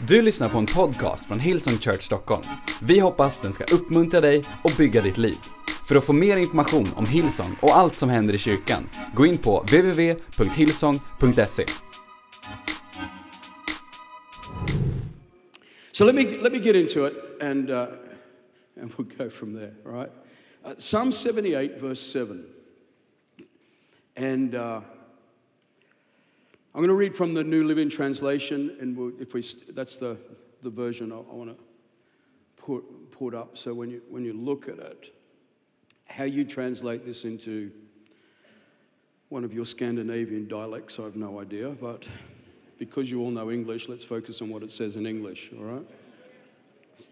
Du lyssnar på en podcast från Hillsong Church Stockholm. Vi hoppas den ska uppmuntra dig och bygga ditt liv. För att få mer information om Hillsong och allt som händer i kyrkan, gå in på www.hillsong.se. So let me, let me get into it and, uh, and we'll go from there, right? Uh, Psalm 78, verse 7. And uh, I'm going to read from the New Living Translation, and we'll, if we, that's the, the version I, I want to put, put up. So when you, when you look at it, how you translate this into one of your Scandinavian dialects, I have no idea, but because you all know English, let's focus on what it says in English, all right? It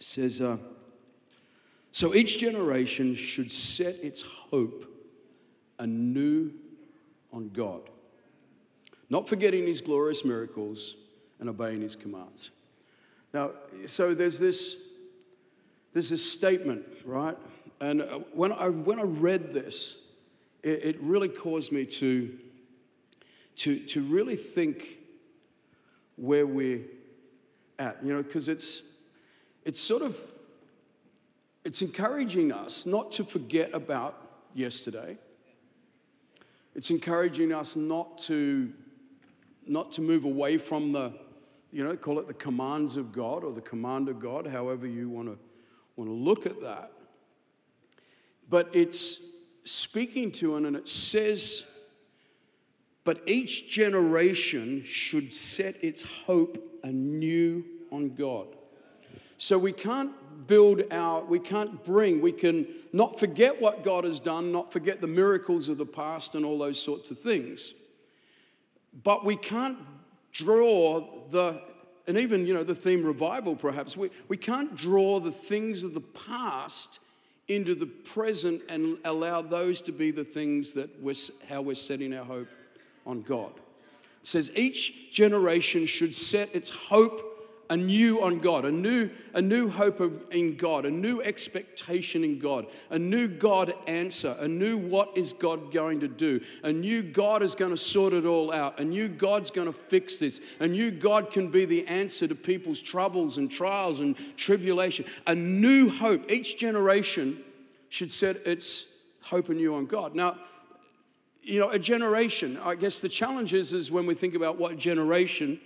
says, uh, So each generation should set its hope anew on God, not forgetting his glorious miracles and obeying his commands. Now, so there's this, there's this statement, right? And uh, when I, when I read this, it, it really caused me to to, to really think where we're at, you know, because it's, it's sort of, it's encouraging us not to forget about yesterday. It's encouraging us not to, not to move away from the, you know, call it the commands of God or the command of God, however you want to, want to look at that. But it's speaking to it and it says, but each generation should set its hope anew on God. So we can't build our, we can't bring, we can not forget what God has done, not forget the miracles of the past and all those sorts of things. But we can't draw the, and even, you know, the theme revival perhaps, we, we can't draw the things of the past into the present and allow those to be the things that we're, how we're setting our hope on God. It says each generation should set its hope anew on God, a new, a new hope in God, a new expectation in God, a new God answer, a new what is God going to do, a new God is going to sort it all out, a new God's going to fix this, a new God can be the answer to people's troubles and trials and tribulation, a new hope. Each generation should set its hope anew on God. Now, you know, a generation, I guess the challenge is, is when we think about what generation,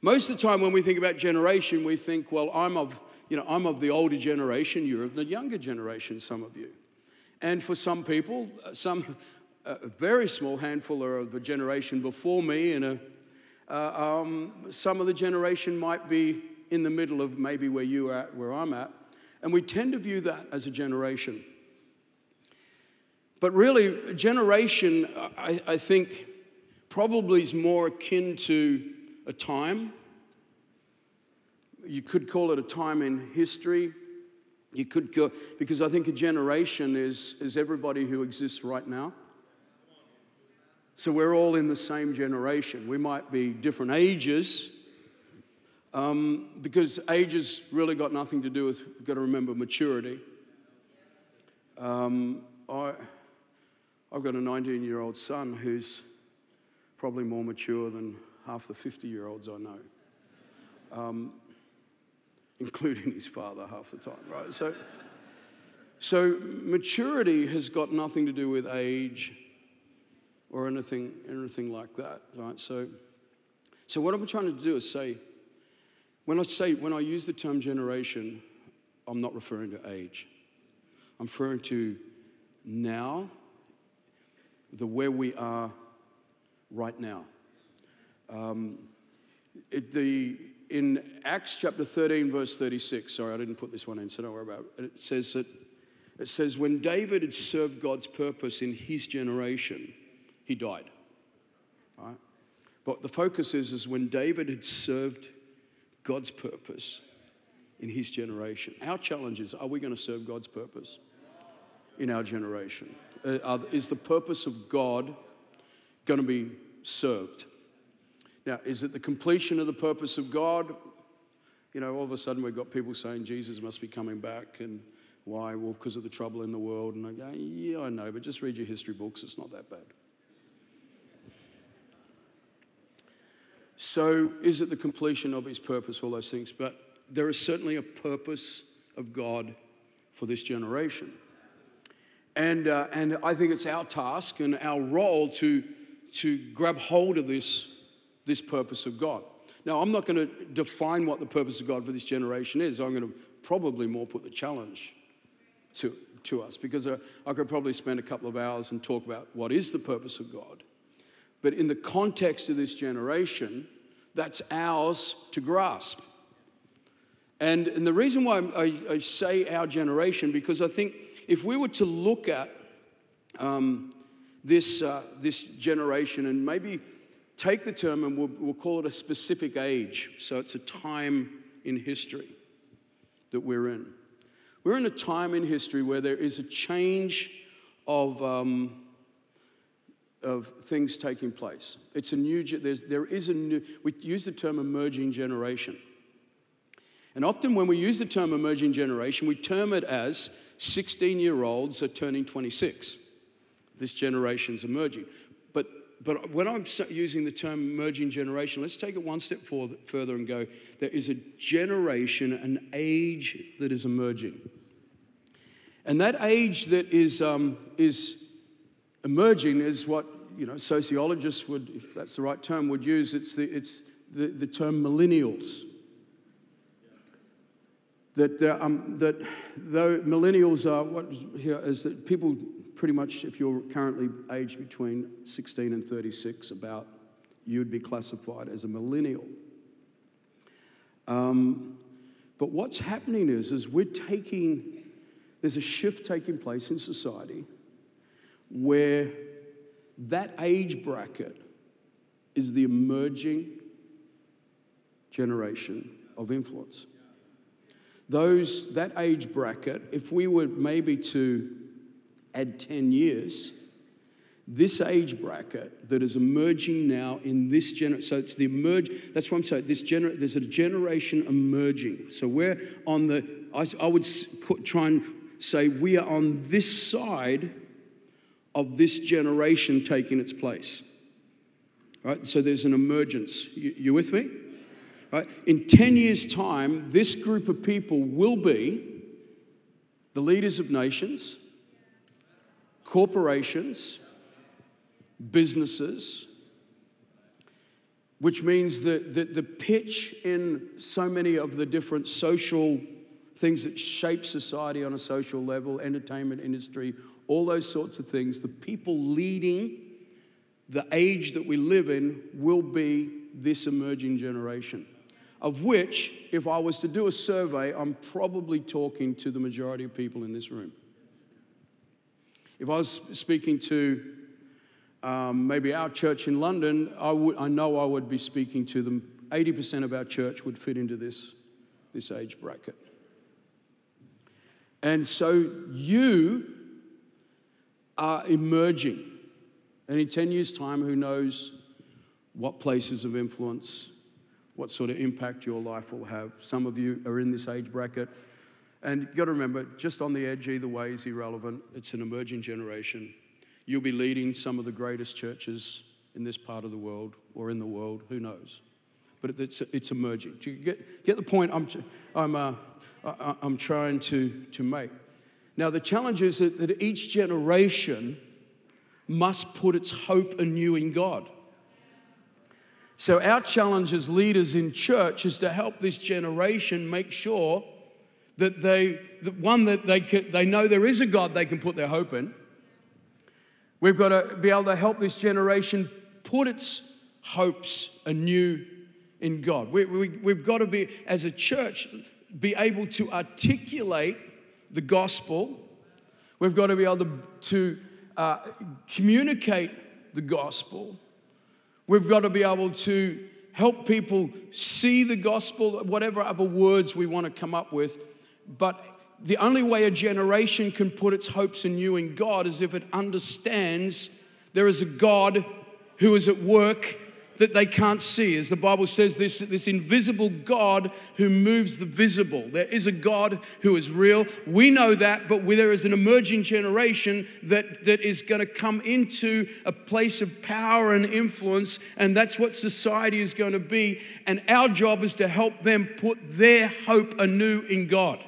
most of the time when we think about generation, we think, well, I'm of, you know, I'm of the older generation, you're of the younger generation, some of you. And for some people, some, a very small handful are of the generation before me, and a, uh, um, some of the generation might be in the middle of maybe where you are at, where I'm at. And we tend to view that as a generation. But really, generation, I, I, think, probably is more akin to a time. You could call it a time in history. You could go, because I think a generation is, is everybody who exists right now. So we're all in the same generation. We might be different ages, um, because ages really got nothing to do with, you've got to remember maturity. Um, I, I've got a 19 year old son who's probably more mature than half the 50 year olds I know, um, including his father half the time, right? So, so maturity has got nothing to do with age or anything, anything like that, right? So, so what I'm trying to do is say, when I say, when I use the term generation, I'm not referring to age. I'm referring to now the where we are right now. Um, it, the, in Acts chapter 13, verse 36, sorry, I didn't put this one in, so don't worry about it. It says that it says, when David had served God's purpose in his generation, he died. Right? But the focus is, is when David had served God's purpose in his generation. Our challenge is, are we going to serve God's purpose in our generation? uh, is the purpose of God going to be served? Now, is it the completion of the purpose of God? You know, all of a sudden we've got people saying Jesus must be coming back, and why? Well, because of the trouble in the world. And I go, yeah, I know, but just read your history books, it's not that bad. So, is it the completion of his purpose, all those things? But there is certainly a purpose of God for this generation. And, uh, and I think it's our task and our role to, to grab hold of this, this purpose of God. Now, I'm not going to define what the purpose of God for this generation is. I'm going to probably more put the challenge to, to us because I, I could probably spend a couple of hours and talk about what is the purpose of God. But in the context of this generation, that's ours to grasp. And, and the reason why I, I, say our generation, because I think if we were to look at um, this, uh, this generation and maybe take the term and we'll, we'll call it a specific age, so it's a time in history that we're in. We're in a time in history where there is a change of. Um, of things taking place. It's a new, there's, there is a new, we use the term emerging generation. And often when we use the term emerging generation, we term it as 16 year olds are turning 26. This generation's emerging. But, when I'm using the term emerging generation, let's take it one step further and go there is a generation, an age that is emerging. And that age that is, um, is emerging is what you know sociologists would, if that's the right term, would use. It's the, it's the, the term millennials. That, uh, um, that though millennials are what here is that people pretty much, if you're currently aged between 16 and 36, about you'd be classified as a millennial. Um, but what's happening is, is we're taking, there's a shift taking place in society where that age bracket is the emerging generation of influence. Those, that age bracket, if we were maybe to add 10 years, this age bracket that is emerging now in this generation, so it's the emerge, that's what I'm saying, this gener- there's a generation emerging. So we're on the, I, I would try and say we are on this side of this generation taking its place. Right? So there's an emergence. You, you with me? Right? In 10 years' time, this group of people will be the leaders of nations, corporations, businesses, which means that, that the pitch in so many of the different social things that shape society on a social level, entertainment industry, all those sorts of things, the people leading the age that we live in will be this emerging generation. Of which, if I was to do a survey, I'm probably talking to the majority of people in this room. If I was speaking to um, maybe our church in London, I, would, I know I would be speaking to them. 80% of our church would fit into this, this age bracket. And so you are emerging. And in 10 years' time, who knows what places of influence, what sort of impact your life will have. Some of you are in this age bracket. And you've got to remember, just on the edge, either way is irrelevant. It's an emerging generation. You'll be leading some of the greatest churches in this part of the world or in the world, who knows? But it's, it's emerging. Do you get, get the point I'm, I'm, uh, I'm trying to, to make? Now, the challenge is that, that each generation must put its hope anew in God. So, our challenge as leaders in church is to help this generation make sure that they, that one, that they, can, they know there is a God they can put their hope in. We've got to be able to help this generation put its hopes anew in God. We, we, we've got to be, as a church, be able to articulate the gospel. We've got to be able to, to uh, communicate the gospel. We've got to be able to help people see the gospel, whatever other words we want to come up with. But the only way a generation can put its hopes you in God is if it understands there is a God who is at work that they can't see. As the Bible says, this, this invisible God who moves the visible. There is a God who is real. We know that, but there is an emerging generation that, that is going to come into a place of power and influence, and that's what society is going to be. And our job is to help them put their hope anew in God.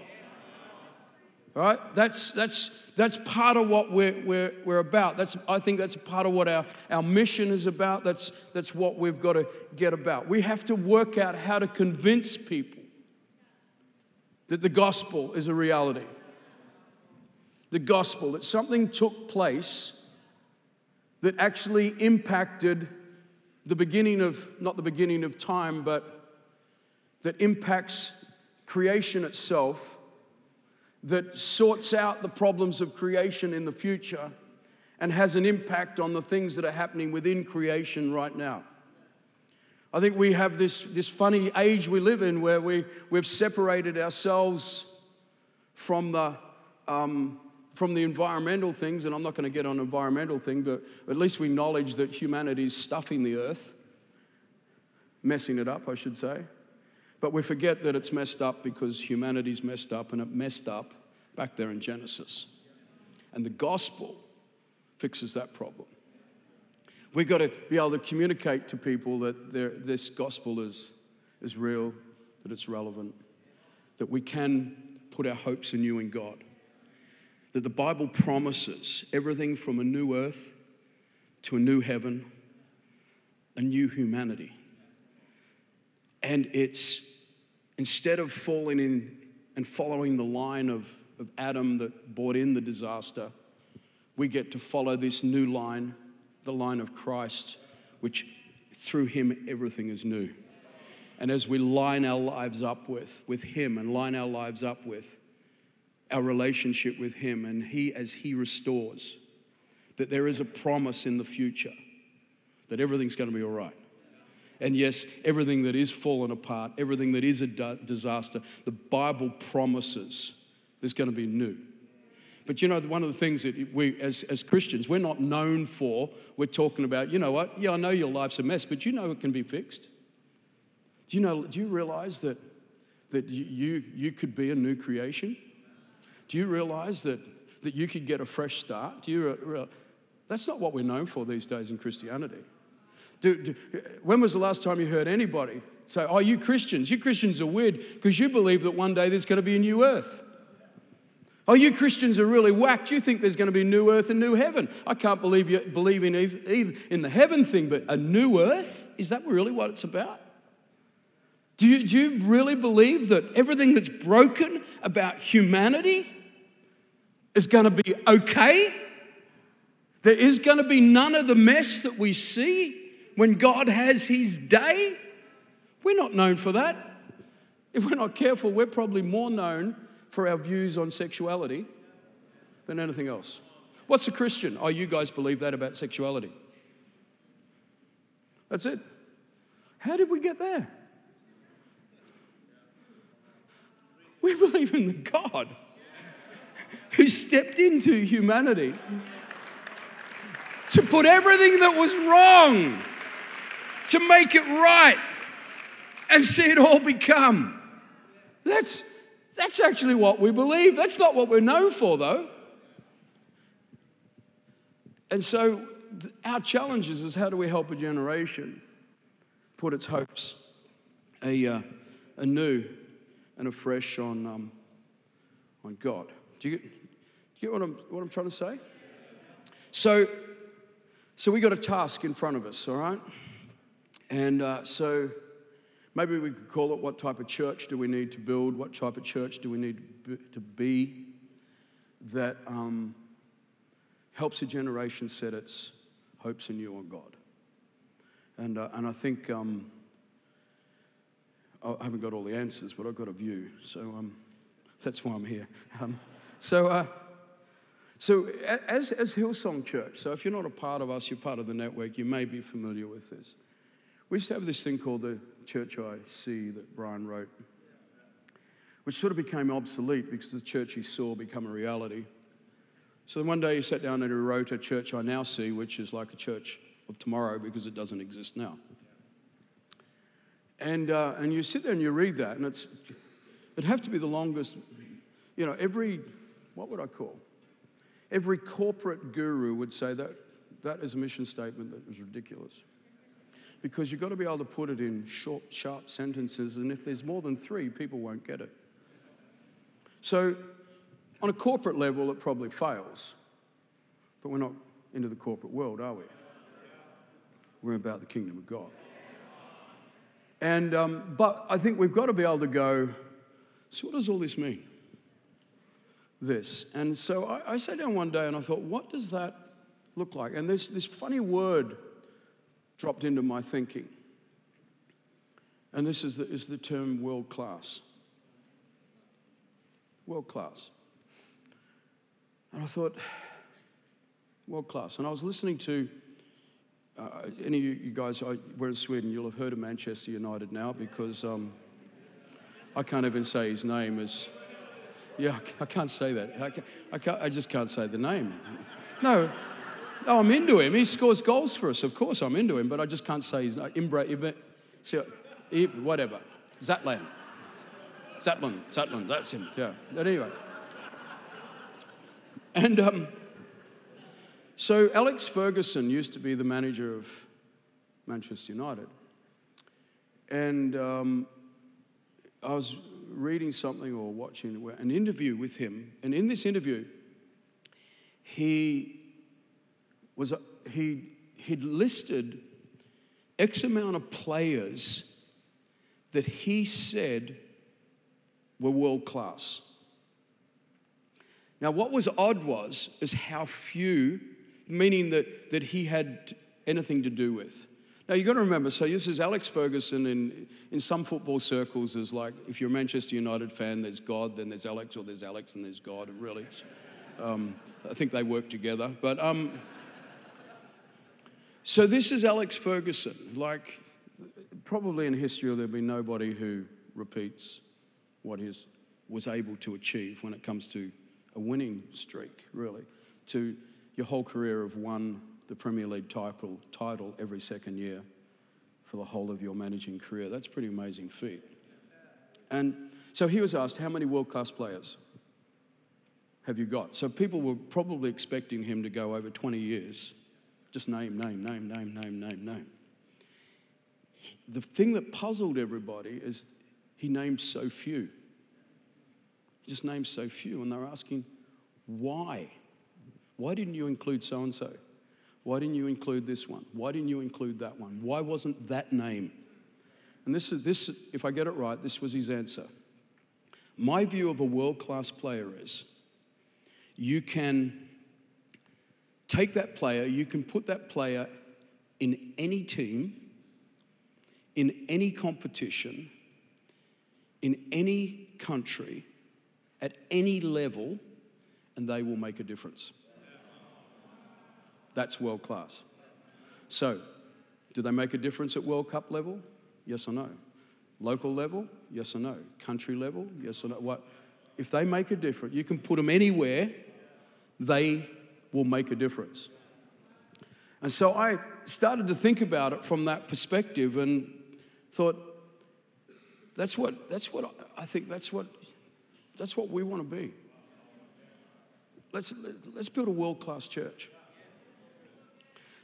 All right? That's, that's, that's part of what we're, we're, we're about. That's, I think that's part of what our, our mission is about. That's, that's what we've got to get about. We have to work out how to convince people that the gospel is a reality. The gospel, that something took place that actually impacted the beginning of, not the beginning of time, but that impacts creation itself that sorts out the problems of creation in the future and has an impact on the things that are happening within creation right now. I think we have this, this funny age we live in where we, we've separated ourselves from the, um, from the environmental things, and I'm not going to get on environmental thing, but at least we acknowledge that humanity is stuffing the earth, messing it up, I should say. But we forget that it's messed up because humanity's messed up and it messed up back there in Genesis. And the gospel fixes that problem. We've got to be able to communicate to people that this gospel is, is real, that it's relevant, that we can put our hopes anew in God. That the Bible promises everything from a new earth to a new heaven, a new humanity. And it's instead of falling in and following the line of, of Adam that brought in the disaster, we get to follow this new line, the line of Christ, which through him everything is new. And as we line our lives up with, with him and line our lives up with our relationship with him, and he, as he restores, that there is a promise in the future that everything's going to be all right. And yes, everything that is fallen apart, everything that is a disaster, the Bible promises there's going to be new. But you know, one of the things that we, as, as Christians, we're not known for, we're talking about, you know what, yeah, I know your life's a mess, but you know it can be fixed. Do you know, do you realize that, that you, you, could be a new creation? Do you realize that, that you could get a fresh start? Do you that's not what we're known for these days in Christianity. Do, do, when was the last time you heard anybody say, Oh, you Christians, you Christians are weird because you believe that one day there's going to be a new earth? Oh, you Christians are really whacked. You think there's going to be new earth and new heaven. I can't believe you believe in either, in the heaven thing, but a new earth? Is that really what it's about? Do you, do you really believe that everything that's broken about humanity is going to be okay? There is going to be none of the mess that we see when God has his day? We're not known for that. If we're not careful, we're probably more known for our views on sexuality than anything else. What's a Christian? Oh, you guys believe that about sexuality. That's it. How did we get there? We believe in the God who stepped into humanity to put everything that was wrong to make it right and see it all become. That's, that's actually what we believe. That's not what we're known for, though. And so, our challenge is, is how do we help a generation put its hopes a, uh, anew and afresh on, um, on God? Do you, get, do you get what I'm, what I'm trying to say? So, so we got a task in front of us, all right? And uh, so maybe we could call it what type of church do we need to build? What type of church do we need to be that um, helps a generation set its hopes in you on God? And, uh, and I think um, I haven't got all the answers, but I've got a view. So um, that's why I'm here. Um, so, uh, so as, as Hillsong Church, so if you're not a part of us, you're part of the network, you may be familiar with this. We used to have this thing called the Church I See that Brian wrote, which sort of became obsolete because the church he saw become a reality. So then one day he sat down and he wrote a church I now see, which is like a church of tomorrow because it doesn't exist now. And, uh, and you sit there and you read that, and it's, it'd have to be the longest, you know, every, what would I call? Every corporate guru would say that that is a mission statement that is ridiculous. Because you've got to be able to put it in short, sharp sentences, and if there's more than three, people won't get it. So, on a corporate level, it probably fails. But we're not into the corporate world, are we? We're about the kingdom of God. And, um, but I think we've got to be able to go, so what does all this mean? This. And so I, I sat down one day and I thought, what does that look like? And this, this funny word dropped into my thinking. And this is the, is the term world class. World class. And I thought, world class. And I was listening to uh, any of you guys, I, we're in Sweden, you'll have heard of Manchester United now because um, I can't even say his name as, yeah, I can't say that. I, can't, I, can't, I just can't say the name. No, no, I'm into him. He scores goals for us, of course I'm into him, but I just can't say he's name. Imbra, see, whatever. Zatlan. Zatlan, Zatlan, that's him, yeah. But anyway. And um, so Alex Ferguson used to be the manager of Manchester United. And um, I was reading something or watching an interview with him. And in this interview, he was he he'd listed X amount of players that he said were world class. Now, what was odd was is how few meaning that, that he had anything to do with. Now you've got to remember, so this is Alex Ferguson in, in some football circles is like, if you're a Manchester United fan, there's God, then there's Alex, or there's Alex and there's God. Really, um, I think they work together. But um, so this is Alex Ferguson. Like, probably in history there'll be nobody who repeats what he was able to achieve when it comes to a winning streak, really. To your whole career have won the Premier League title, title every second year for the whole of your managing career. That's pretty amazing feat. And so he was asked, How many world class players have you got? So people were probably expecting him to go over 20 years. Just name, name, name, name, name, name, name. The thing that puzzled everybody is he named so few. He just named so few, and they're asking, why? Why didn't you include so and so? Why didn't you include this one? Why didn't you include that one? Why wasn't that name? And this is this, if I get it right, this was his answer. My view of a world class player is you can take that player, you can put that player in any team, in any competition, in any country, at any level, and they will make a difference. That's world class. So, do they make a difference at World Cup level? Yes or no? Local level? Yes or no? Country level? Yes or no? What? If they make a difference, you can put them anywhere, they will make a difference. And so I started to think about it from that perspective and thought, that's what, that's what I think that's what, that's what we want to be. Let's, let's build a world class church.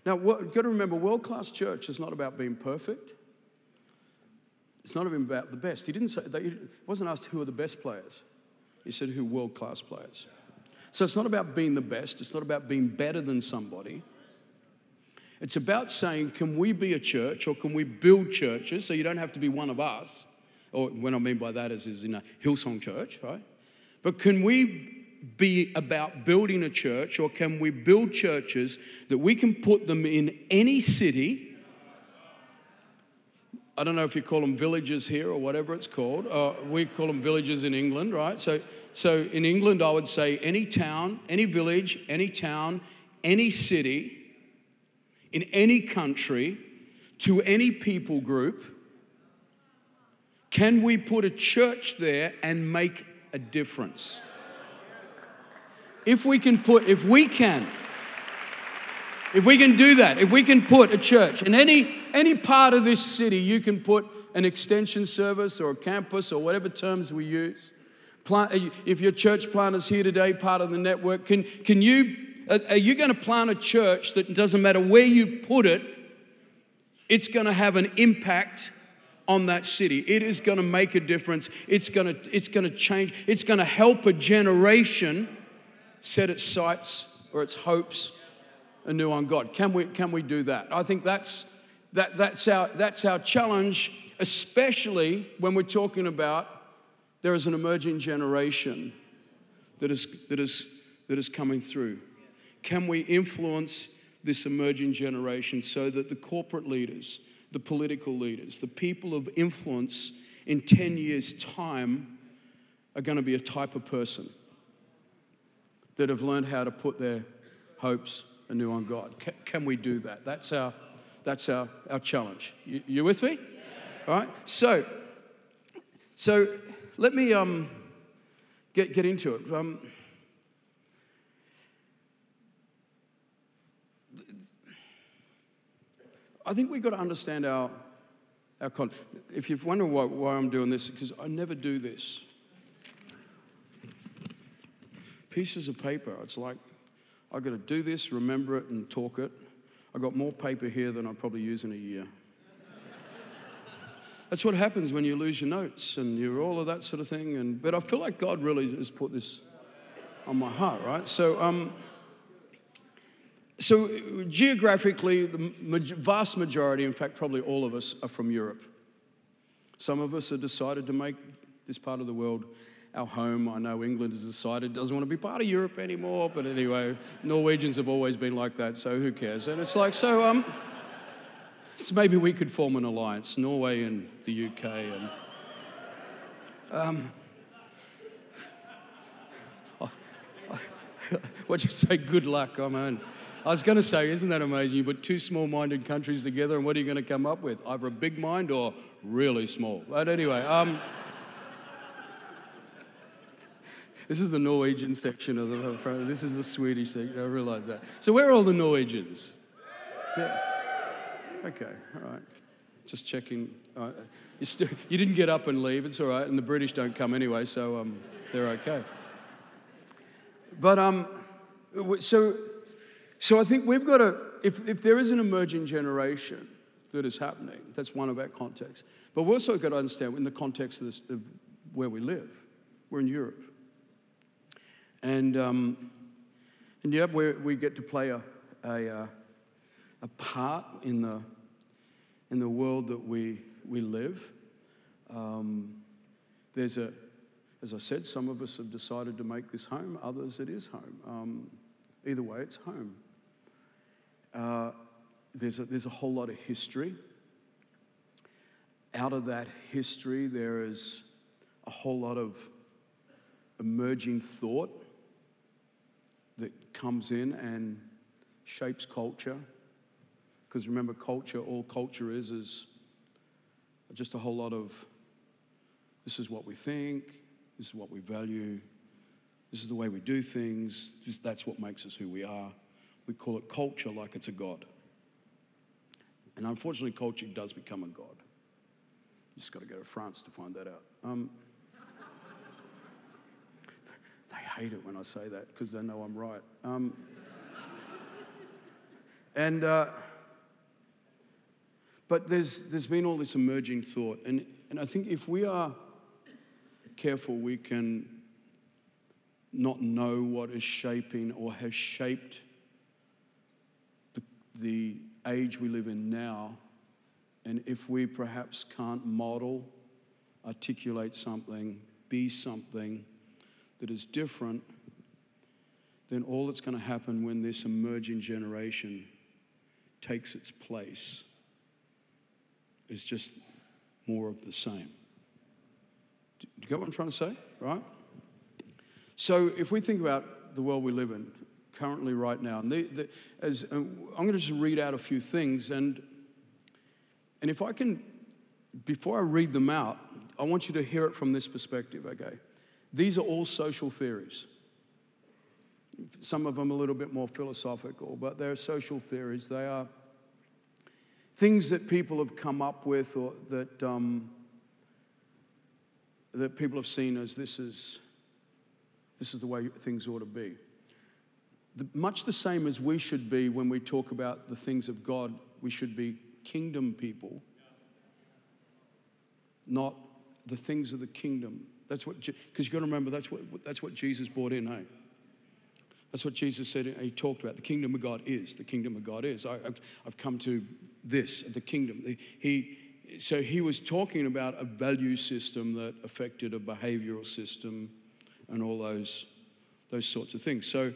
Now, you've got to remember, world class church is not about being perfect. It's not even about the best. He didn't say, that, he wasn't asked who are the best players. He said who world class players. So it's not about being the best. It's not about being better than somebody. It's about saying, can we be a church or can we build churches so you don't have to be one of us? Or what I mean by that is, is in a Hillsong church, right? But can we be about building a church or can we build churches that we can put them in any city? I don't know if you call them villages here or whatever it's called. Uh, we call them villages in England, right? So, so in England, I would say any town, any village, any town, any city, in any country, to any people group, can we put a church there and make a difference? if we can put, if we can, if we can do that, if we can put a church in any, any part of this city, you can put an extension service or a campus or whatever terms we use. If your church planters here today, part of the network, can, can you, are you going to plant a church that doesn't matter where you put it, it's going to have an impact on that city. It is going to make a difference. It's going to, it's going to change. It's going to help a generation set its sights or its hopes anew on God. Can we, can we do that? I think that's, that, that's, our, that's our challenge, especially when we're talking about there is an emerging generation that is, that is, that is coming through. Can we influence this emerging generation so that the corporate leaders, the political leaders, the people of influence in 10 years' time are going to be a type of person that have learned how to put their hopes anew on God. Can, can we do that? That's our, that's our, our challenge. You, you with me? All right. So, so let me um, get, get into it. Um, I think we've got to understand our, our con. If you've wondered why, why I'm doing this, because I never do this. Pieces of paper, it's like I've got to do this, remember it, and talk it. I've got more paper here than I probably use in a year. That's what happens when you lose your notes and you're all of that sort of thing. And, but I feel like God really has put this on my heart, right? So, um, so geographically, the vast majority, in fact, probably all of us, are from Europe. Some of us have decided to make this part of the world our home. I know England has decided doesn't want to be part of Europe anymore, but anyway, Norwegians have always been like that, so who cares? And it's like, so, um, so maybe we could form an alliance, Norway and the UK, and. Um, what'd you say? Good luck. I mean, I was going to say, isn't that amazing? You put two small minded countries together, and what are you going to come up with? Either a big mind or really small. But anyway, um, this is the Norwegian section of the front. This is the Swedish section. I realize that. So, where are all the Norwegians? Yeah. Okay, all right. Just checking. You, still, you didn't get up and leave. It's all right. And the British don't come anyway, so um, they're okay. But um, so, so I think we've got to, if, if there is an emerging generation that is happening, that's one of our contexts. But we've also got to understand in the context of, this, of where we live, we're in Europe. And, um, and yeah, we get to play a, a, uh, a part in the, in the world that we, we live. Um, there's a, as I said, some of us have decided to make this home, others it is home. Um, either way, it's home. Uh, there's, a, there's a whole lot of history. Out of that history, there is a whole lot of emerging thought that comes in and shapes culture. Because remember, culture, all culture is, is just a whole lot of this is what we think, this is what we value, this is the way we do things, this, that's what makes us who we are. We call it culture like it's a God. And unfortunately, culture does become a God. You just got to go to France to find that out. Um, they hate it when I say that because they know I'm right. Um, and, uh, but there's, there's been all this emerging thought. And, and I think if we are careful, we can not know what is shaping or has shaped the, the age we live in now. And if we perhaps can't model, articulate something, be something that is different, then all that's going to happen when this emerging generation takes its place is just more of the same. Do you get what I'm trying to say? Right? So if we think about the world we live in currently, right now, and the, the, as uh, I'm going to just read out a few things, and and if I can, before I read them out, I want you to hear it from this perspective. Okay, these are all social theories. Some of them a little bit more philosophical, but they're social theories. They are things that people have come up with or that, um, that people have seen as this is, this is the way things ought to be. The, much the same as we should be when we talk about the things of God, we should be kingdom people, not the things of the kingdom. That's what, because you've got to remember, that's what, that's what Jesus brought in, eh? That's what Jesus said. He talked about the kingdom of God is. The kingdom of God is. I, have come to this, the kingdom. He, so he was talking about a value system that affected a behavioral system and all those, those sorts of things. So,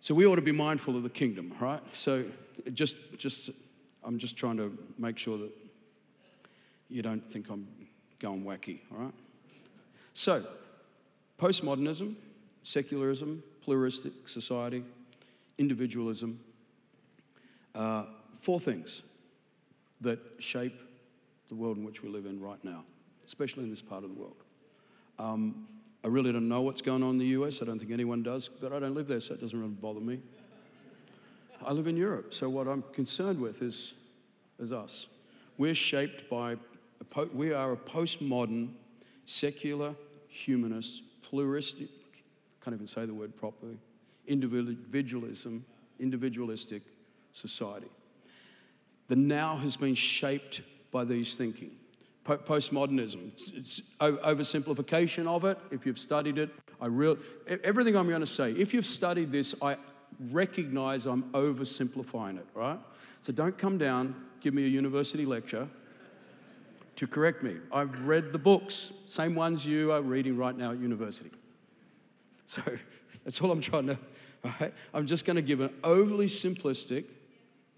so we ought to be mindful of the kingdom, right? So just, just, I'm just trying to make sure that you don't think I'm going wacky, all right? So, postmodernism, secularism, pluralistic society, individualism, uh, four things that shape the world in which we live in right now, especially in this part of the world. Um, I really don't know what's going on in the US. I don't think anyone does, but I don't live there, so it doesn't really bother me. I live in Europe, so what I'm concerned with is, is us. We're shaped by, po- we are a postmodern, secular, humanist, pluralistic, can't even say the word properly, individualism, individualistic society. The now has been shaped by these thinking. Postmodernism, it's, oversimplification of it. If you've studied it, I real everything I'm going to say. If you've studied this, I recognize I'm oversimplifying it. Right? So don't come down, give me a university lecture to correct me. I've read the books, same ones you are reading right now at university. So that's all I'm trying to. Right? I'm just going to give an overly simplistic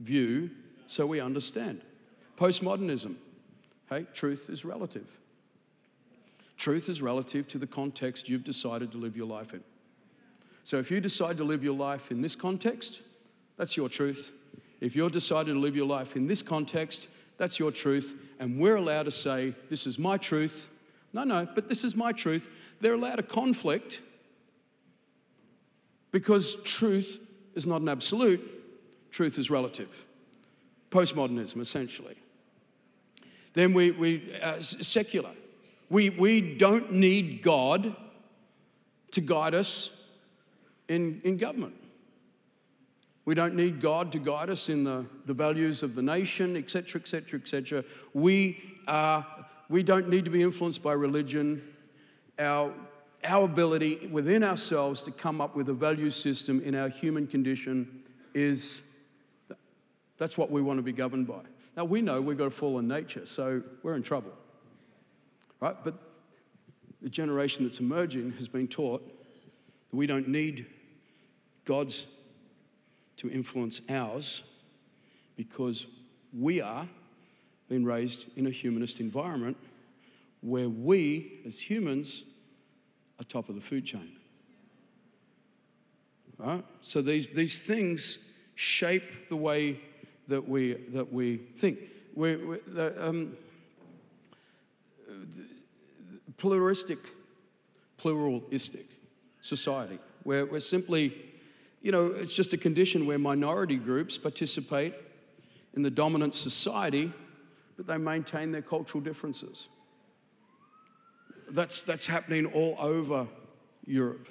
view so we understand. Postmodernism. Hey, truth is relative. Truth is relative to the context you've decided to live your life in. So if you decide to live your life in this context, that's your truth. If you're decided to live your life in this context, that's your truth. And we're allowed to say, This is my truth. No, no, but this is my truth. They're allowed to conflict because truth is not an absolute, truth is relative postmodernism, essentially. Then we, we uh, secular. We, we don't need God to guide us in, in government. We don't need God to guide us in the, the values of the nation, etc., etc., etc. We, are, we don't need to be influenced by religion. Our, our ability within ourselves to come up with a value system in our human condition is that's what we want to be governed by. Now, we know we've got a fallen nature, so we're in trouble. Right? But the generation that's emerging has been taught that we don't need God's to influence ours because we are being raised in a humanist environment where we, as humans, are top of the food chain. Right? So these, these things shape the way that we, that we think. we we the, um, pluralistic, pluralistic society, where we're simply, you know, it's just a condition where minority groups participate in the dominant society, but they maintain their cultural differences. That's, that's happening all over Europe.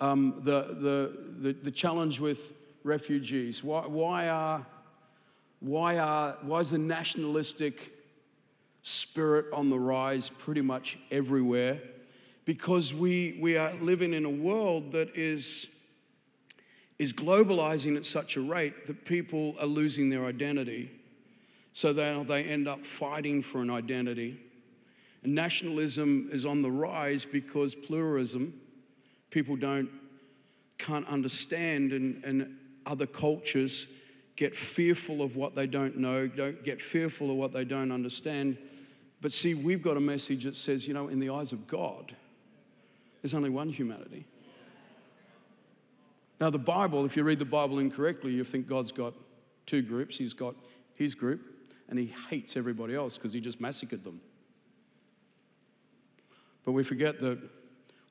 Um, the, the, the, the challenge with refugees? Why, why, are, why, are, why is the nationalistic spirit on the rise pretty much everywhere? Because we, we are living in a world that is, is globalizing at such a rate that people are losing their identity. So they, they end up fighting for an identity. And nationalism is on the rise because pluralism, people don't can't understand and, and other cultures get fearful of what they don't know, don't get fearful of what they don't understand. But see, we've got a message that says, you know, in the eyes of God, there's only one humanity. Now, the Bible, if you read the Bible incorrectly, you think God's got two groups. He's got his group, and he hates everybody else because he just massacred them. But we forget that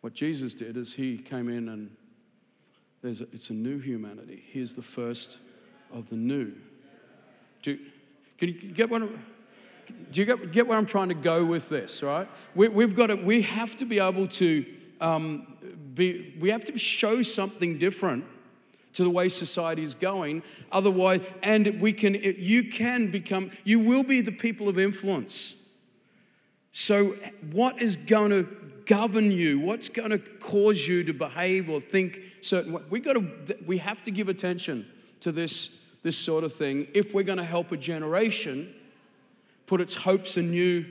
what Jesus did is he came in and a, it's a new humanity. He's the first of the new. Do, can you get what do you get, get where I'm trying to go with this, right? We, we've got to, we have to be able to um, be, we have to show something different to the way society is going. Otherwise, and we can, you can become, you will be the people of influence. So, what is going to govern you? What's going to cause you to behave or think certain way? We got to, we have to give attention to this, this sort of thing if we're going to help a generation put its hopes anew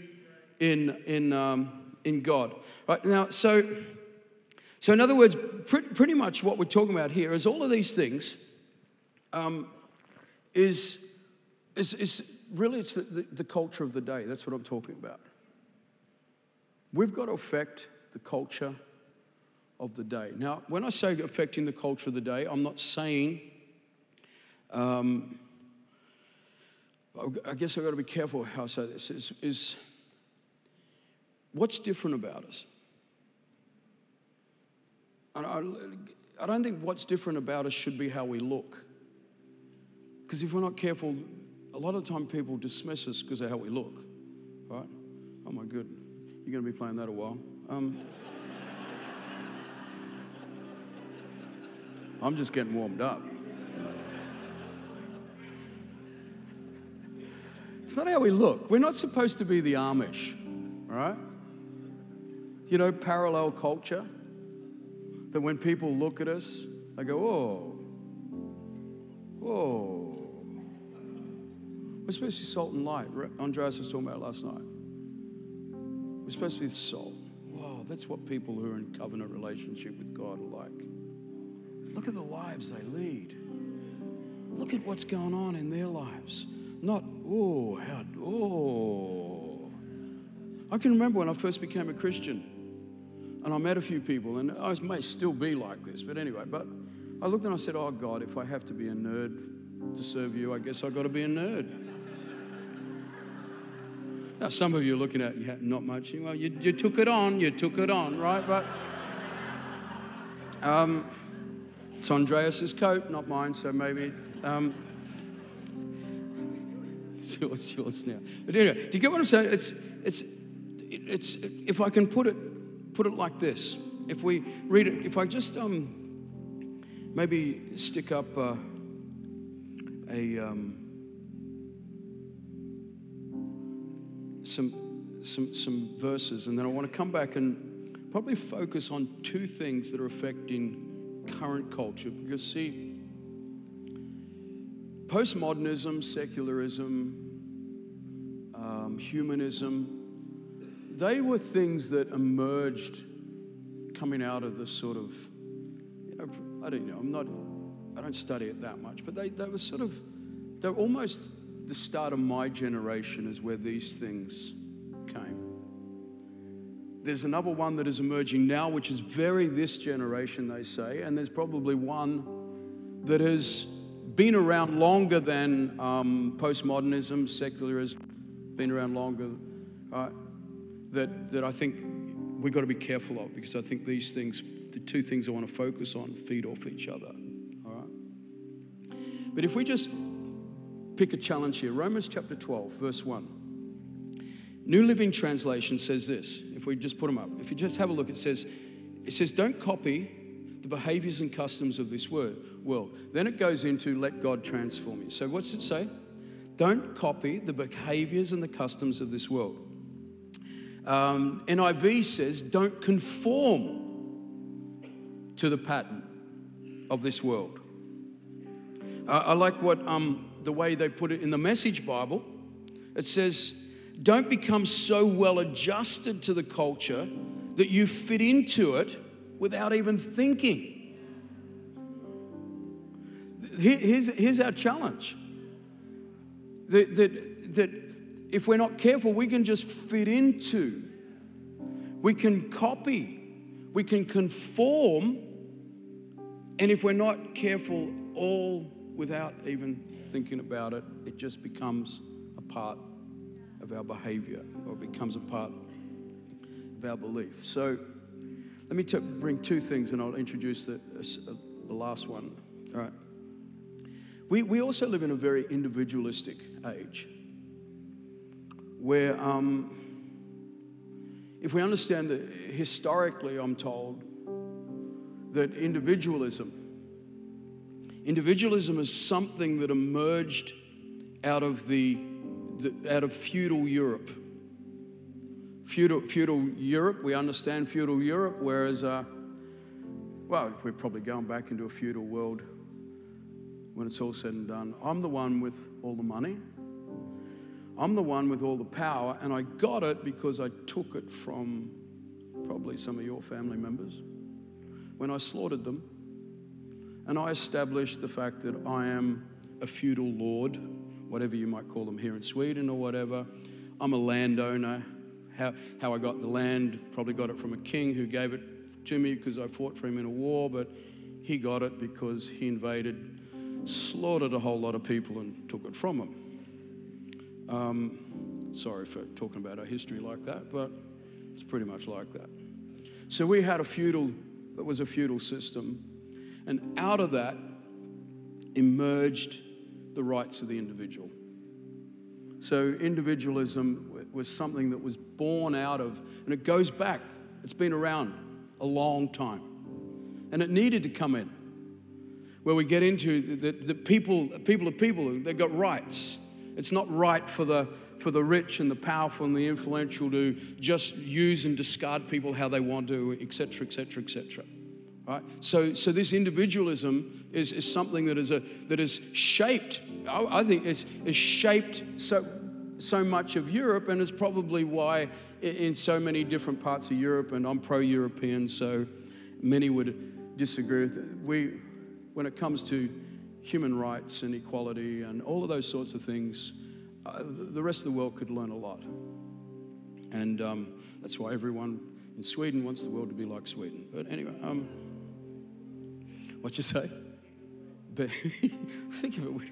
in, in, um, in God. Right now, so, so in other words, pretty, pretty much what we're talking about here is all of these things um, is, is, is really it's the, the, the culture of the day. That's what I'm talking about. We've got to affect the culture of the day. Now, when I say affecting the culture of the day, I'm not saying, um, I guess I've got to be careful how I say this, is, is what's different about us? I, I don't think what's different about us should be how we look. Because if we're not careful, a lot of time people dismiss us because of how we look, right? Oh my good. You're going to be playing that a while. Um, I'm just getting warmed up. It's not how we look. We're not supposed to be the Amish, right? You know, parallel culture. That when people look at us, they go, oh, whoa. We're supposed to be salt and light. Andreas was talking about last night. We're supposed to be salt. Wow, that's what people who are in covenant relationship with God are like. Look at the lives they lead. Look at what's going on in their lives. Not, oh, how, oh. I can remember when I first became a Christian and I met a few people, and I may still be like this, but anyway, but I looked and I said, oh, God, if I have to be a nerd to serve you, I guess I've got to be a nerd. Now, some of you are looking at, yeah, not much. Well, you, you took it on, you took it on, right? But um, it's Andreas's coat, not mine, so maybe. Um, so it's yours now. But anyway, do you get what I'm saying? It's, it's, it's, if I can put it, put it like this. If we read it, if I just um, maybe stick up uh, a, um, some, some, some verses, and then I want to come back and probably focus on two things that are affecting current culture. Because, see, postmodernism, secularism, um, humanism, they were things that emerged coming out of this sort of, you know, I don't know, I'm not, I don't study it that much, but they, they were sort of, they're almost the start of my generation is where these things came. There's another one that is emerging now, which is very this generation, they say, and there's probably one that has been around longer than um, postmodernism, secularism, been around longer, right? That, that I think we've got to be careful of because I think these things, the two things I want to focus on, feed off each other, all right? But if we just pick a challenge here Romans chapter 12, verse 1. New Living Translation says this. If we just put them up, if you just have a look, it says, it says, don't copy the behaviors and customs of this word, world. Then it goes into let God transform you. So what's it say? Don't copy the behaviors and the customs of this world. Um, NIV says, don't conform to the pattern of this world. I like what um, the way they put it in the Message Bible. It says, Don't become so well adjusted to the culture that you fit into it without even thinking. Here's, here's our challenge that, that, that if we're not careful, we can just fit into, we can copy, we can conform, and if we're not careful, all without even thinking about it, it just becomes a part of our behavior or it becomes a part of our belief. So let me t- bring two things and I'll introduce the, uh, the last one. All right. We, we also live in a very individualistic age where, um, if we understand that historically, I'm told that individualism, individualism is something that emerged out of the, the out of feudal Europe. Feudal, feudal Europe, we understand feudal Europe, whereas, uh, well, we're probably going back into a feudal world when it's all said and done. I'm the one with all the money. I'm the one with all the power, and I got it because I took it from probably some of your family members when I slaughtered them. And I established the fact that I am a feudal lord, whatever you might call them here in Sweden or whatever. I'm a landowner. How, how I got the land, probably got it from a king who gave it to me because I fought for him in a war, but he got it because he invaded slaughtered a whole lot of people and took it from them. Um, sorry for talking about our history like that, but it's pretty much like that. So we had a feudal, that was a feudal system, and out of that emerged the rights of the individual. So individualism was something that was born out of, and it goes back, it's been around a long time. And it needed to come in where we get into the, the people, people are people, they've got rights. It's not right for the, for the rich and the powerful and the influential to just use and discard people how they want to, etc., etc., etc. Right? So, so this individualism is, is something that is, a, that is shaped, I, I think, is, is shaped so, so much of Europe, and is probably why in so many different parts of Europe, and I'm pro European, so many would disagree with it. We, when it comes to human rights and equality and all of those sorts of things, uh, the rest of the world could learn a lot. And um, that's why everyone in Sweden wants the world to be like Sweden. But anyway, um, what you say? But think of it.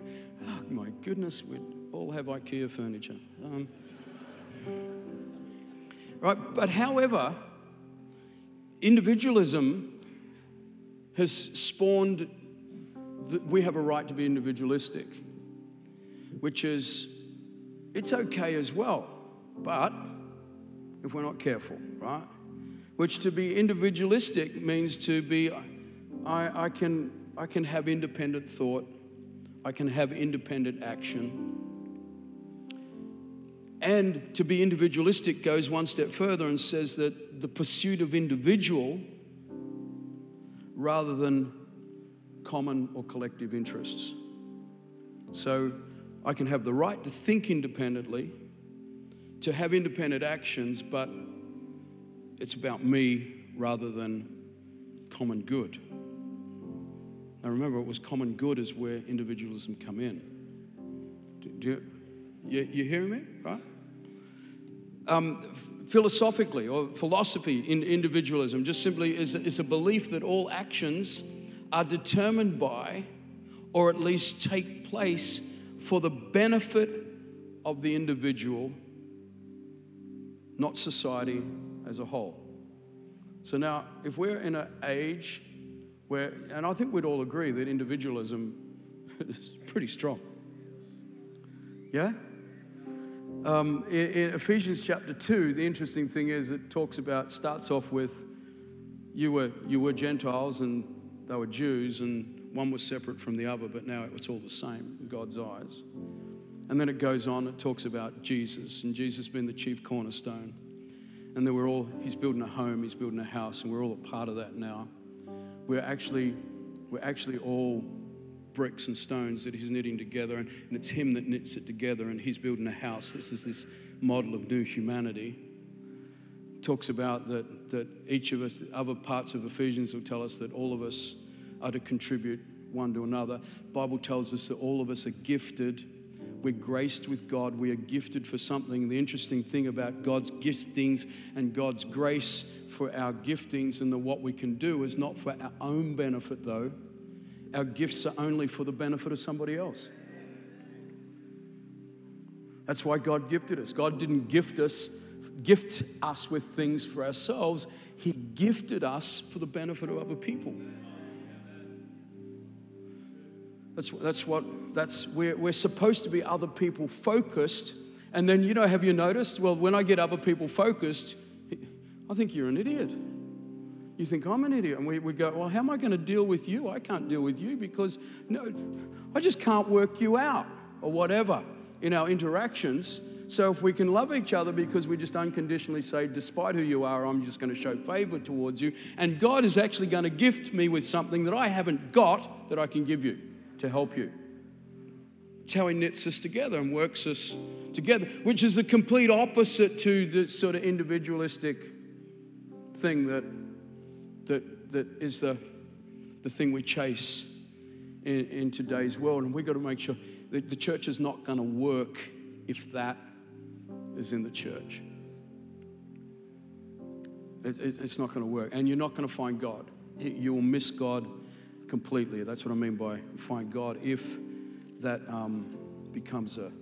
Oh my goodness, we'd all have IKEA furniture. Um, right, but however, individualism has spawned that we have a right to be individualistic, which is, it's okay as well, but if we're not careful, right? Which to be individualistic means to be, I, I, can, I can have independent thought, I can have independent action. And to be individualistic goes one step further and says that the pursuit of individual rather than common or collective interests. So I can have the right to think independently, to have independent actions, but it's about me rather than common good. Now remember, it was common good is where individualism come in. Do, do you, you, me? Right? Um, philosophically or philosophy in individualism just simply is, is a belief that all actions are determined by, or at least take place for the benefit of the individual, not society as a whole. So now, if we're in an age where, and I think we'd all agree that individualism is pretty strong. Yeah? Um, in, in Ephesians chapter 2, the interesting thing is it talks about, starts off with, you were, you were Gentiles and they were Jews, and one was separate from the other, but now it's all the same in God's eyes. And then it goes on, it talks about Jesus, and Jesus being the chief cornerstone. And then we're all, he's building a home, he's building a house, and we're all a part of that now. We're actually, we're actually all bricks and stones that he's knitting together, and, and it's him that knits it together, and he's building a house. This is this model of new humanity talks about that, that each of us, other parts of Ephesians will tell us that all of us are to contribute one to another. The Bible tells us that all of us are gifted. We're graced with God. We are gifted for something. The interesting thing about God's giftings and God's grace for our giftings and the, what we can do is not for our own benefit, though. Our gifts are only for the benefit of somebody else. That's why God gifted us. God didn't gift us gift us with things for ourselves, He gifted us for the benefit of other people. That's, that's what, that's, we're, we're supposed to be other people focused. And then, you know, have you noticed? Well, when I get other people focused, I think you're an idiot. You think I'm an idiot. And we, we go, well, how am I going to deal with you? I can't deal with you because no, I just can't work you out or whatever in our interactions. So if we can love each other because we just unconditionally say, despite who you are, I'm just going to show favor towards you. And God is actually going to gift me with something that I haven't got that I can give you to help you. It's how He knits us together and works us together, which is the complete opposite to the sort of individualistic thing that, that, that is the, the thing we chase in, in today's world. And we've got to make sure that the church is not going to work if that is in the church. It, it, it's not going to work. And you're not going to find God. You will miss God completely. That's what I mean by find God if that um, becomes a,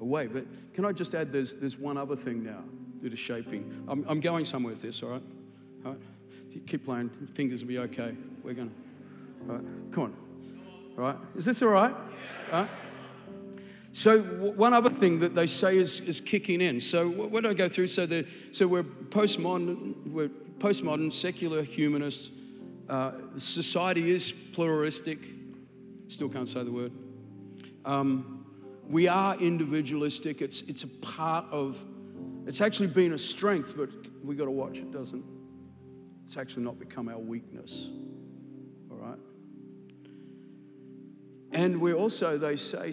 a way. But can I just add there's, there's one other thing now that is shaping. I'm, I'm going somewhere with this, all right? All right? Keep playing. Fingers will be okay. We're going to. All right. Come on. All right. Is this all right? All right. So one other thing that they say is, is kicking in. So what do I go through? So, the, so we're postmodern, we're postmodern, secular humanists. Uh, society is pluralistic. Still can't say the word. Um, we are individualistic. It's, it's a part of, it's actually been a strength, but we got to watch it doesn't. It's actually not become our weakness. All right? And we also, they say,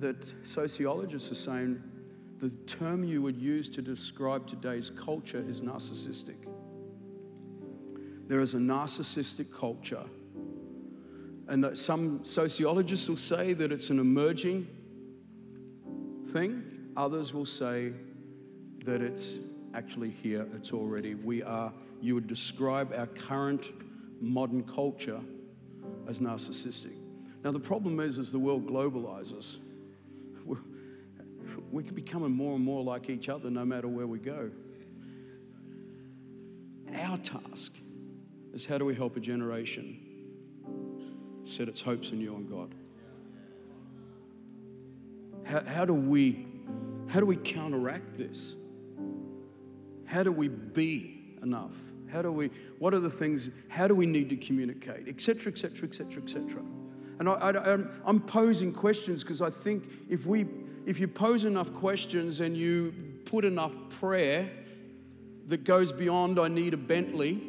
that sociologists are saying the term you would use to describe today's culture is narcissistic. There is a narcissistic culture. And that some sociologists will say that it's an emerging thing, others will say that it's actually here, it's already. We are, you would describe our current modern culture as narcissistic. Now, the problem is, as the world globalizes, we're becoming more and more like each other no matter where we go. Our task is how do we help a generation set its hopes in you and God? How, how do we how do we counteract this? How do we be enough? How do we, what are the things, how do we need to communicate, etc., etc., etc., etc. And I, I, I'm posing questions because I think if we if you pose enough questions and you put enough prayer that goes beyond, I need a Bentley,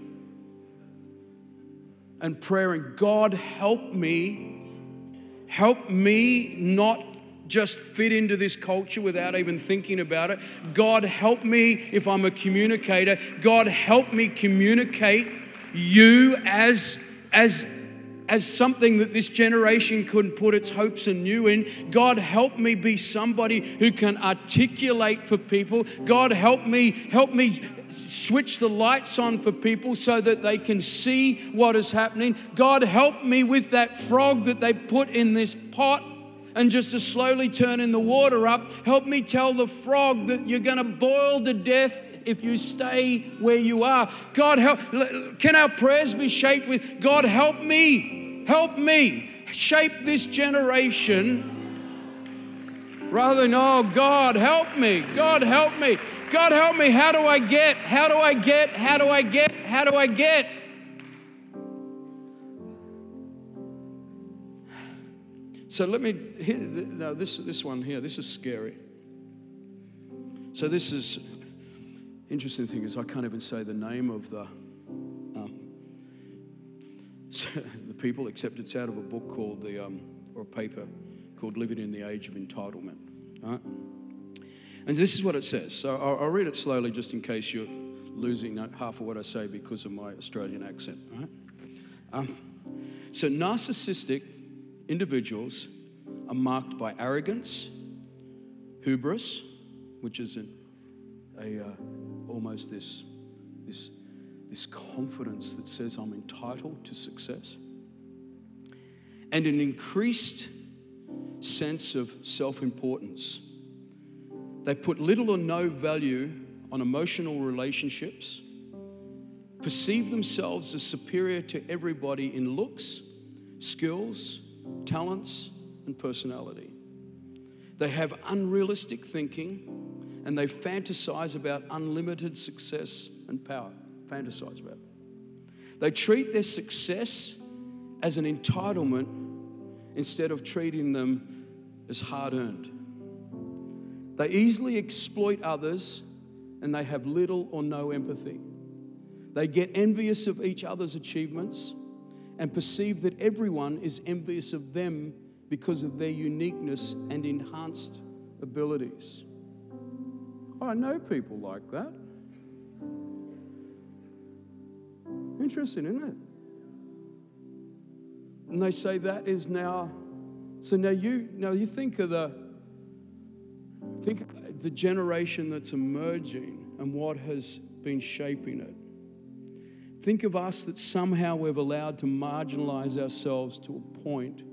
and prayer and God help me, help me not just fit into this culture without even thinking about it. God help me if I'm a communicator. God help me communicate you as as as something that this generation couldn't put its hopes anew in. God, help me be somebody who can articulate for people. God, help me, help me switch the lights on for people so that they can see what is happening. God, help me with that frog that they put in this pot and just to slowly turn in the water up. Help me tell the frog that you're going to boil to death if you stay where you are. God, help. Can our prayers be shaped with God, help me, help me shape this generation rather than, oh, God, help me, God, help me, God, help me. How do I get? How do I get? How do I get? How do I get? So let me, here, no, this, this one here, this is scary. So this is Interesting thing is, I can't even say the name of the um, the people, except it's out of a book called the um, or a paper called "Living in the Age of Entitlement." Right? And this is what it says. So I'll, I'll, read it slowly, just in case you're losing half of what I say because of my Australian accent. Right? Um, so narcissistic individuals are marked by arrogance, hubris, which is an, a uh, almost this, this, this confidence that says I'm entitled to success, and an increased sense of self importance. They put little or no value on emotional relationships, perceive themselves as superior to everybody in looks, skills, talents, and personality. They have unrealistic thinking and they fantasize about unlimited success and power. Fantasize about it. They treat their success as an entitlement instead of treating them as hard earned. They easily exploit others and they have little or no empathy. They get envious of each other's achievements and perceive that everyone is envious of them because of their uniqueness and enhanced abilities. Oh, I know people like that. Interesting, isn't it? And they say that is now. So now you now you think of the think of the generation that's emerging and what has been shaping it. Think of us that somehow we've allowed to marginalize ourselves to a point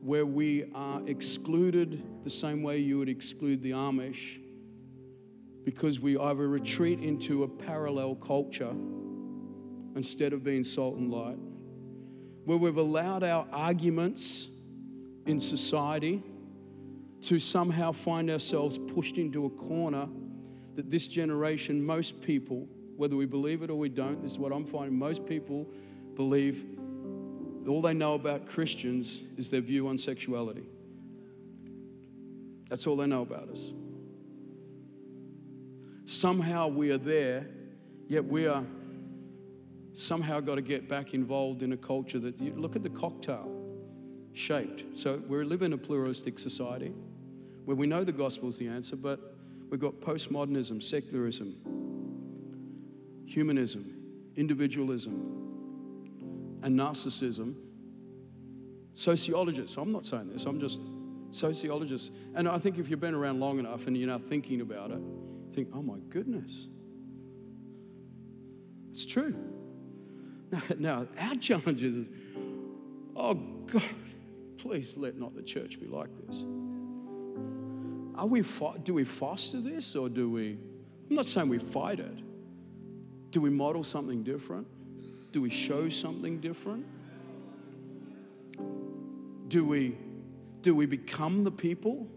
where we are excluded the same way you would exclude the Amish because we either retreat into a parallel culture instead of being salt and light, where we've allowed our arguments in society to somehow find ourselves pushed into a corner that this generation, most people, whether we believe it or we don't, this is what I'm finding, most people believe all they know about Christians is their view on sexuality. That's all they know about us. Somehow we are there, yet we are somehow got to get back involved in a culture that you look at the cocktail shaped. So we live in a pluralistic society where we know the gospel is the answer, but we've got postmodernism, secularism, humanism, individualism, and narcissism. Sociologists, I'm not saying this, I'm just sociologists. And I think if you've been around long enough and you're now thinking about it, think, oh my goodness. It's true. Now, our challenge is, oh God, please let not the church be like this. Are we, do we foster this or do we, I'm not saying we fight it. Do we model something different? Do we show something different? Do we, do we become the people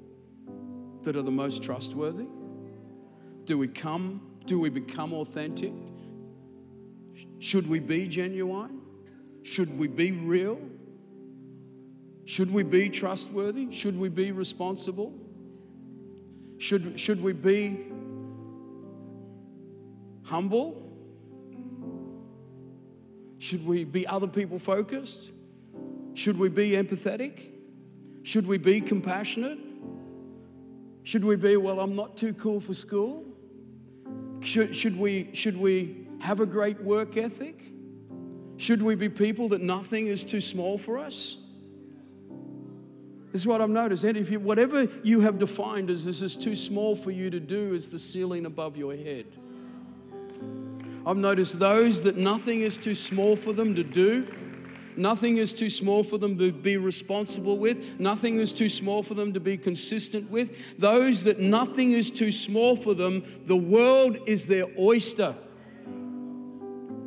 that are the most trustworthy? Do we come, do we become authentic? Should we be genuine? Should we be real? Should we be trustworthy? Should we be responsible? Should, should we be humble? Should we be other people focused? Should we be empathetic? Should we be compassionate? Should we be, well, I'm not too cool for school? Should, should, we, should we have a great work ethic? Should we be people that nothing is too small for us? This is what I've noticed. And if you, whatever you have defined as this is too small for you to do is the ceiling above your head. I've noticed those that nothing is too small for them to do, nothing is too small for them to be responsible with, nothing is too small for them to be consistent with. Those that nothing is too small for them, the world is their oyster.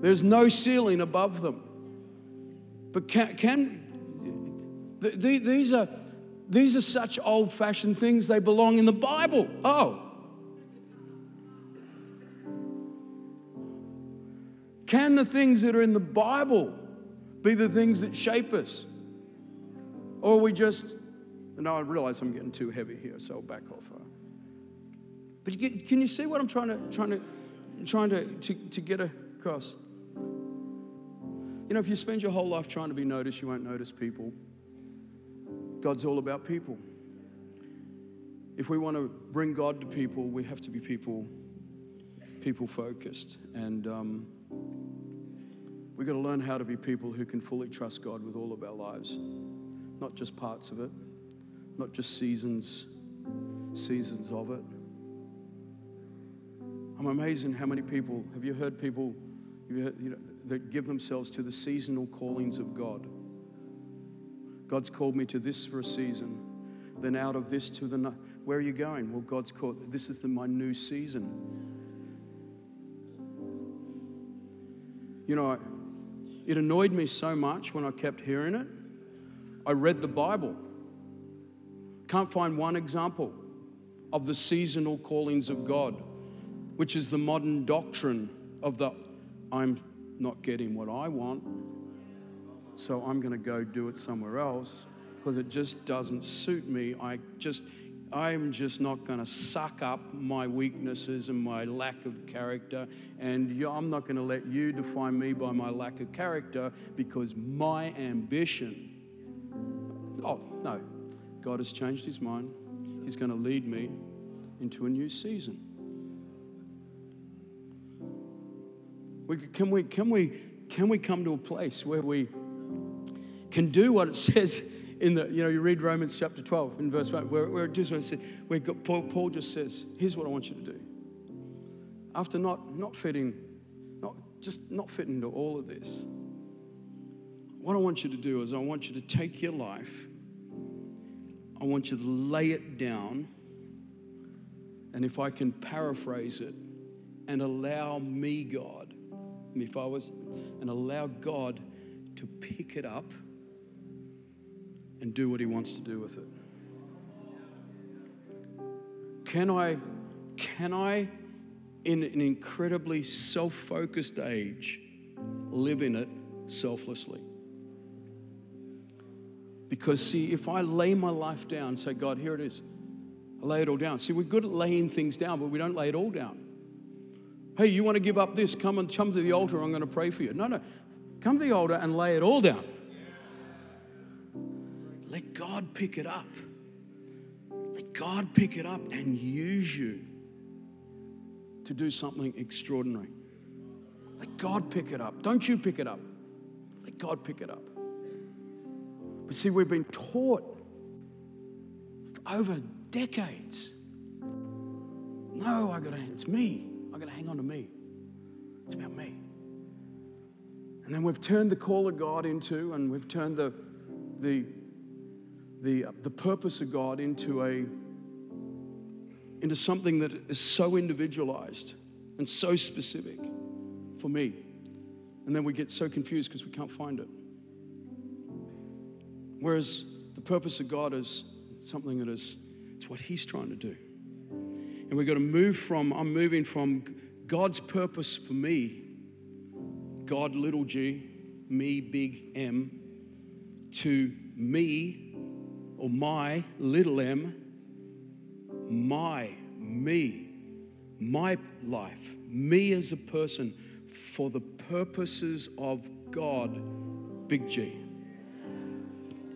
There's no ceiling above them. But can, can these are these are such old-fashioned things. They belong in the Bible. Oh, Can the things that are in the Bible be the things that shape us? Or we just, no, I realize I'm getting too heavy here, so I'll back off. But you get, can you see what I'm trying to, trying to, trying to, to, to get across? You know, if you spend your whole life trying to be noticed, you won't notice people. God's all about people. If we want to bring God to people, we have to be people, people focused. And um, We've got to learn how to be people who can fully trust God with all of our lives, not just parts of it, not just seasons, seasons of it. I'm amazed in how many people have you heard people you heard, you know, that give themselves to the seasonal callings of God. God's called me to this for a season, then out of this to the. Where are you going? Well, God's called. This is the, my new season. You know, it annoyed me so much when I kept hearing it. I read the Bible. Can't find one example of the seasonal callings of God, which is the modern doctrine of the I'm not getting what I want, so I'm going to go do it somewhere else because it just doesn't suit me. I just I'm just not going to suck up my weaknesses and my lack of character. And I'm not going to let you define me by my lack of character because my ambition. Oh, no. God has changed his mind. He's going to lead me into a new season. We, can, we, can, we, can we come to a place where we can do what it says in the, you know, you read Romans chapter 12 in verse 1, where, where, just, where Paul, Paul just says, here's what I want you to do. After not, not fitting, not, just not fitting into all of this, what I want you to do is I want you to take your life, I want you to lay it down, and if I can paraphrase it, and allow me, God, if I was, and allow God to pick it up and do what He wants to do with it. Can I, can I, in an incredibly self focused age, live in it selflessly? Because, see, if I lay my life down say, God, here it is, I lay it all down. See, we're good at laying things down, but we don't lay it all down. Hey, you want to give up this? Come and come to the altar. I'm going to pray for you. No, no. Come to the altar and lay it all down. Let God pick it up. Let God pick it up and use you to do something extraordinary. Let God pick it up. Don't you pick it up. Let God pick it up. But see, we've been taught for over decades. No, I gotta, it's me. I gotta hang on to me. It's about me. And then we've turned the call of God into, and we've turned the, the the, uh, the purpose of God into a into something that is so individualized and so specific for me. And then we get so confused because we can't find it. Whereas the purpose of God is something that is, it's what He's trying to do. And we've got to move from, I'm moving from God's purpose for me, God little g, me big M, to me or my little m, my, me, my life, me as a person for the purposes of God, big G.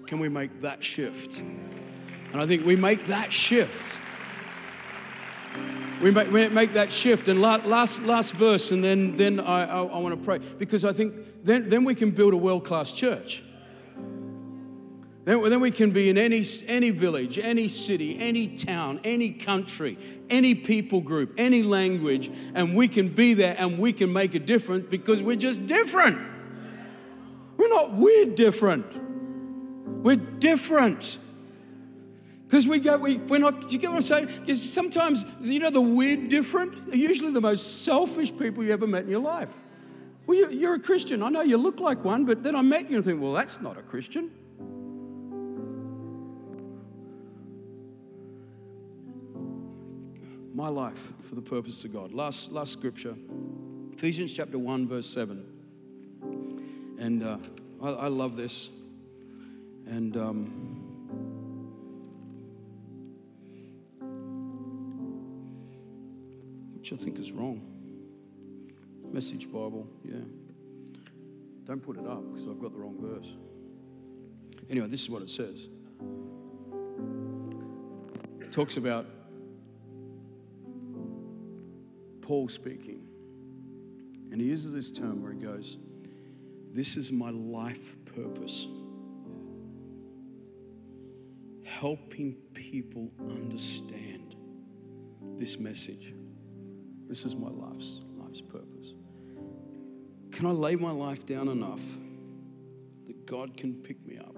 Can we make that shift? And I think we make that shift. We make, we make that shift. And last, last verse, and then, then I, I, I want to pray. Because I think then, then we can build a world class church. Then, then we can be in any, any village, any city, any town, any country, any people group, any language, and we can be there and we can make a difference because we're just different. We're not weird different. We're different. Because we go, we, we're not, do you get what I'm saying? Because sometimes, you know, the weird different are usually the most selfish people you ever met in your life. Well, you're a Christian. I know you look like one, but then I met you and think, well, that's not a Christian. my life for the purpose of God. Last, last scripture, Ephesians chapter 1, verse 7. And uh, I, I, love this. And um, which I think is wrong. Message Bible, yeah. Don't put it up because I've got the wrong verse. Anyway, this is what it says. It talks about Paul speaking. And he uses this term where he goes, This is my life purpose. Helping people understand this message. This is my life's, life's purpose. Can I lay my life down enough that God can pick me up?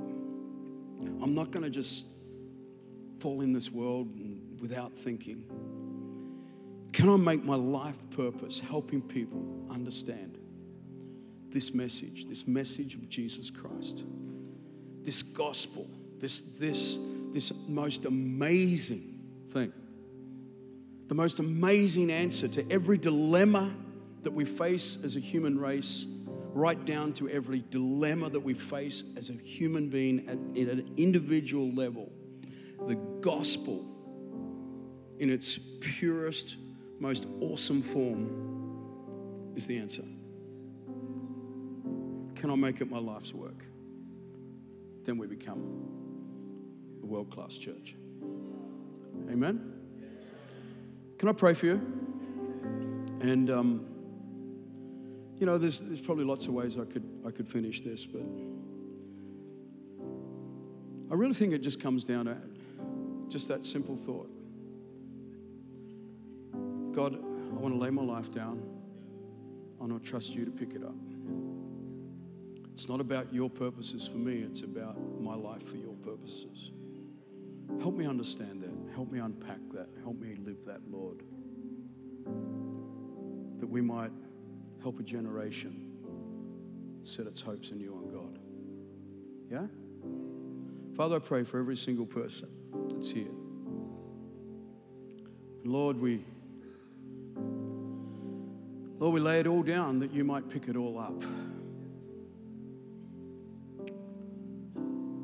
I'm not going to just fall in this world without thinking. Can I make my life purpose helping people understand this message, this message of Jesus Christ? this gospel, this, this, this most amazing thing, the most amazing answer to every dilemma that we face as a human race, right down to every dilemma that we face as a human being at, at an individual level. The gospel, in its purest, most awesome form, is the answer. Can I make it my life's work? Then we become a world class church. Amen? Can I pray for you? And, um, you know, there's, there's probably lots of ways I could, I could finish this, but I really think it just comes down to just that simple thought God, I want to lay my life down. I want to trust you to pick it up. It's not about your purposes for me, it's about my life for your purposes. Help me understand that. Help me unpack that. Help me live that, Lord. That we might help a generation set its hopes in you on God. Yeah? Father, I pray for every single person that's here. And Lord, we Lord, we lay it all down that you might pick it all up.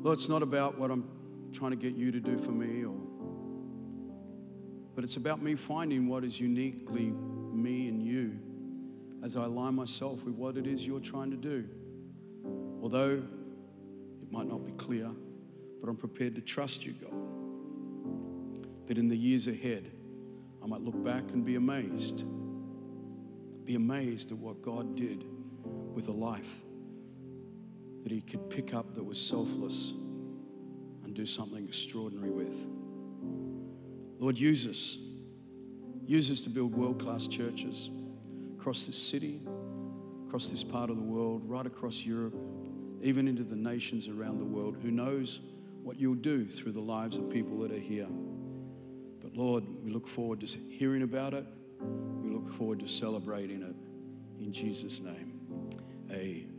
Lord, it's not about what I'm trying to get you to do for me or but it's about me finding what is uniquely me and you as I align myself with what it is you're trying to do. Although it might not be clear, but I'm prepared to trust you, God. That in the years ahead, I might look back and be amazed. Be amazed at what God did with a life that He could pick up that was selfless and do something extraordinary with. Lord, use us. Use us to build world class churches across this city, across this part of the world, right across Europe, even into the nations around the world. Who knows what you'll do through the lives of people that are here? But Lord, we look forward to hearing about it. We look forward to celebrating it. In Jesus' name, amen.